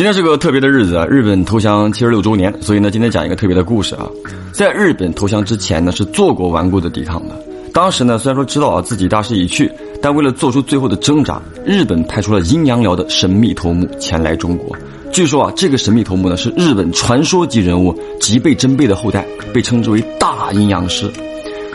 今天是个特别的日子啊，日本投降七十六周年，所以呢，今天讲一个特别的故事啊。在日本投降之前呢，是做过顽固的抵抗的。当时呢，虽然说知道啊自己大势已去，但为了做出最后的挣扎，日本派出了阴阳寮的神秘头目前来中国。据说啊，这个神秘头目呢是日本传说级人物吉备真备的后代，被称之为大阴阳师。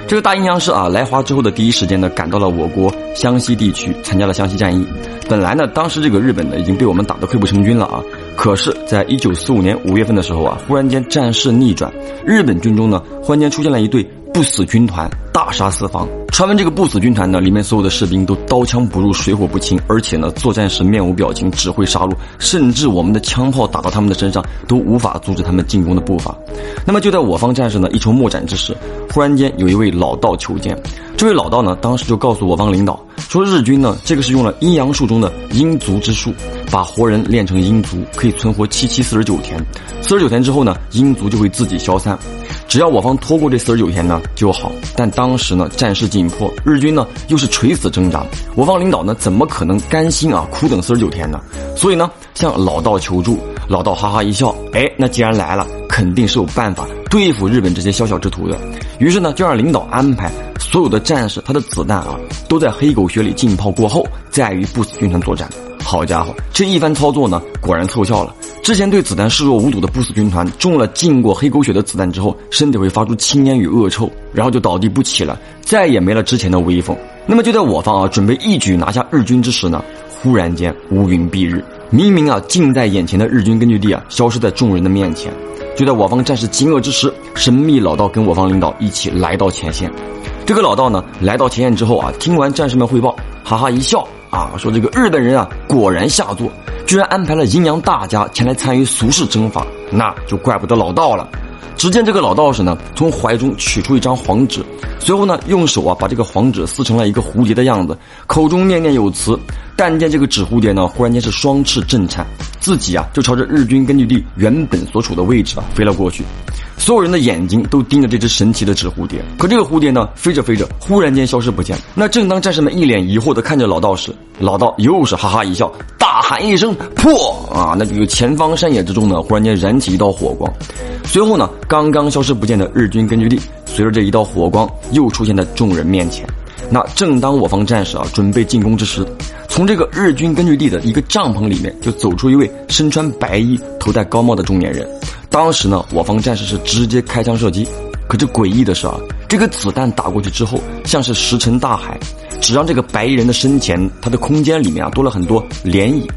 这个大阴阳师啊，来华之后的第一时间呢，赶到了我国湘西地区，参加了湘西战役。本来呢，当时这个日本呢已经被我们打得溃不成军了啊。可是，在一九四五年五月份的时候啊，忽然间战事逆转，日本军中呢忽然间出现了一队不死军团，大杀四方。传闻这个不死军团呢，里面所有的士兵都刀枪不入、水火不侵，而且呢，作战时面无表情，只会杀戮，甚至我们的枪炮打到他们的身上都无法阻止他们进攻的步伐。那么就在我方战士呢一筹莫展之时，忽然间有一位老道求见。这位老道呢，当时就告诉我方领导说，日军呢这个是用了阴阳术中的阴族之术，把活人练成阴族，可以存活七七四十九天。四十九天之后呢，阴族就会自己消散。只要我方拖过这四十九天呢就好，但当时呢战事紧迫，日军呢又是垂死挣扎，我方领导呢怎么可能甘心啊苦等四十九天呢？所以呢向老道求助，老道哈哈一笑，哎，那既然来了，肯定是有办法对付日本这些宵小之徒的。于是呢就让领导安排所有的战士，他的子弹啊都在黑狗血里浸泡过后，再与不死军团作战。好家伙，这一番操作呢果然奏效了。之前对子弹视若无睹的不死军团，中了浸过黑狗血的子弹之后，身体会发出青烟与恶臭，然后就倒地不起了，再也没了之前的威风。那么就在我方啊准备一举拿下日军之时呢，忽然间乌云蔽日，明明啊近在眼前的日军根据地啊消失在众人的面前。就在我方战士惊愕之时，神秘老道跟我方领导一起来到前线。这个老道呢来到前线之后啊，听完战士们汇报，哈哈一笑啊，说这个日本人啊果然下作。居然安排了阴阳大家前来参与俗世征伐，那就怪不得老道了。只见这个老道士呢，从怀中取出一张黄纸，随后呢，用手啊把这个黄纸撕成了一个蝴蝶的样子，口中念念有词。但见这个纸蝴蝶呢，忽然间是双翅震颤，自己啊就朝着日军根据地原本所处的位置啊飞了过去。所有人的眼睛都盯着这只神奇的纸蝴蝶，可这个蝴蝶呢，飞着飞着，忽然间消失不见。那正当战士们一脸疑惑的看着老道时，老道又是哈哈一笑，大喊一声“破”啊，那这个前方山野之中呢，忽然间燃起一道火光。随后呢，刚刚消失不见的日军根据地，随着这一道火光又出现在众人面前。那正当我方战士啊准备进攻之时，从这个日军根据地的一个帐篷里面就走出一位身穿白衣、头戴高帽的中年人。当时呢，我方战士是直接开枪射击，可这诡异的是啊，这个子弹打过去之后，像是石沉大海，只让这个白衣人的身前，他的空间里面啊多了很多涟漪。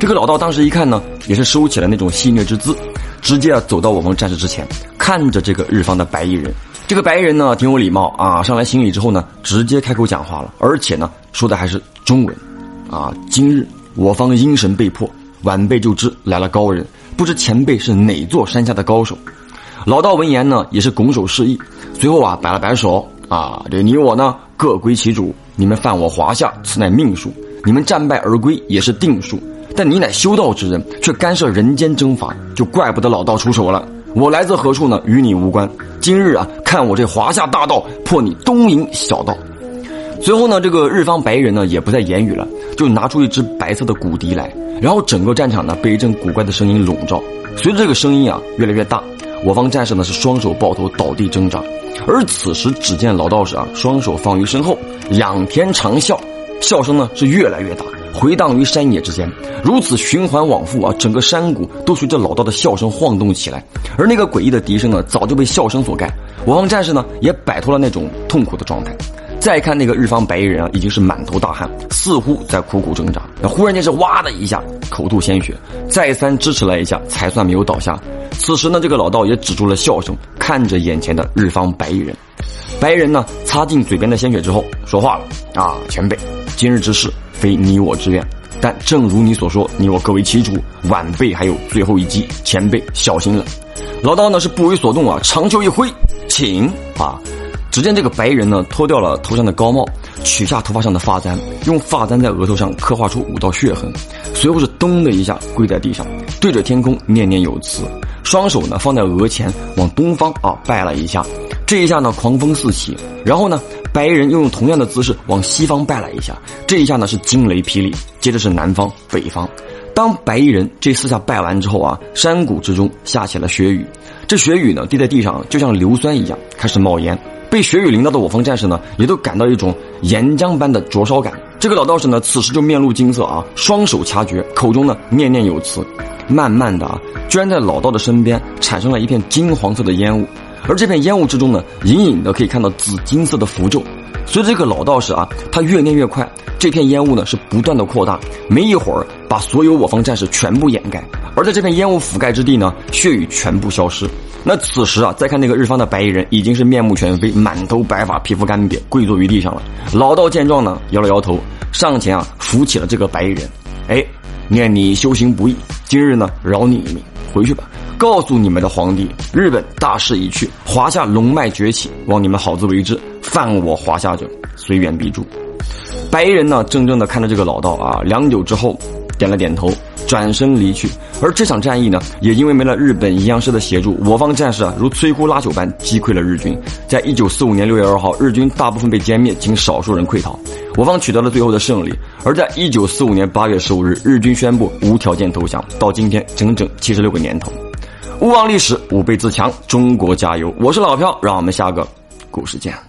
这个老道当时一看呢，也是收起了那种戏谑之姿，直接啊走到我方战士之前，看着这个日方的白衣人。这个白人呢挺有礼貌啊，上来行礼之后呢，直接开口讲话了，而且呢说的还是中文。啊，今日我方阴神被破，晚辈就知来了高人，不知前辈是哪座山下的高手。老道闻言呢，也是拱手示意，随后啊摆了摆手啊，这你我呢各归其主，你们犯我华夏，此乃命数；你们战败而归也是定数。但你乃修道之人，却干涉人间征伐，就怪不得老道出手了。我来自何处呢？与你无关。今日啊，看我这华夏大道破你东瀛小道。随后呢，这个日方白人呢也不再言语了，就拿出一支白色的骨笛来，然后整个战场呢被一阵古怪的声音笼罩。随着这个声音啊越来越大，我方战士呢是双手抱头倒地挣扎。而此时，只见老道士啊双手放于身后，仰天长啸，笑声呢是越来越大，回荡于山野之间，如此循环往复啊，整个山谷都随着老道的笑声晃动起来。而那个诡异的笛声呢，早就被笑声所盖，我方战士呢也摆脱了那种痛苦的状态。再看那个日方白衣人啊，已经是满头大汗，似乎在苦苦挣扎。那忽然间是哇的一下，口吐鲜血，再三支持了一下，才算没有倒下。此时呢，这个老道也止住了笑声，看着眼前的日方白衣人。白衣人呢，擦净嘴边的鲜血之后，说话了：“啊，前辈，今日之事非你我之愿，但正如你所说，你我各为其主，晚辈还有最后一击，前辈小心了。”老道呢是不为所动啊，长袖一挥，请啊。只见这个白人呢，脱掉了头上的高帽，取下头发上的发簪，用发簪在额头上刻画出五道血痕，随后是咚的一下跪在地上，对着天空念念有词，双手呢放在额前，往东方啊拜了一下，这一下呢狂风四起，然后呢白衣人又用同样的姿势往西方拜了一下，这一下呢是惊雷霹雳，接着是南方、北方，当白衣人这四下拜完之后啊，山谷之中下起了雪雨，这雪雨呢滴在地上，就像硫酸一样，开始冒烟。被雪雨淋到的我方战士呢，也都感到一种岩浆般的灼烧感。这个老道士呢，此时就面露惊色啊，双手掐诀，口中呢念念有词。慢慢的啊，居然在老道的身边产生了一片金黄色的烟雾，而这片烟雾之中呢，隐隐的可以看到紫金色的符咒。随着这个老道士啊，他越念越快，这片烟雾呢是不断的扩大，没一会儿把所有我方战士全部掩盖。而在这片烟雾覆盖之地呢，血雨全部消失。那此时啊，再看那个日方的白衣人，已经是面目全非，满头白发，皮肤干瘪，跪坐于地上了。老道见状呢，摇了摇头，上前啊扶起了这个白衣人。哎，念你修行不易，今日呢饶你一命，回去吧。告诉你们的皇帝，日本大势已去，华夏龙脉崛起，望你们好自为之。犯我华夏者，虽远必诛。白人呢，怔怔的看着这个老道啊，良久之后，点了点头，转身离去。而这场战役呢，也因为没了日本阴阳师的协助，我方战士啊，如摧枯拉朽般击溃了日军。在一九四五年六月二号，日军大部分被歼灭，仅少数人溃逃，我方取得了最后的胜利。而在一九四五年八月十五日，日军宣布无条件投降。到今天，整整七十六个年头。勿忘历史，吾辈自强。中国加油！我是老飘，让我们下个故事见。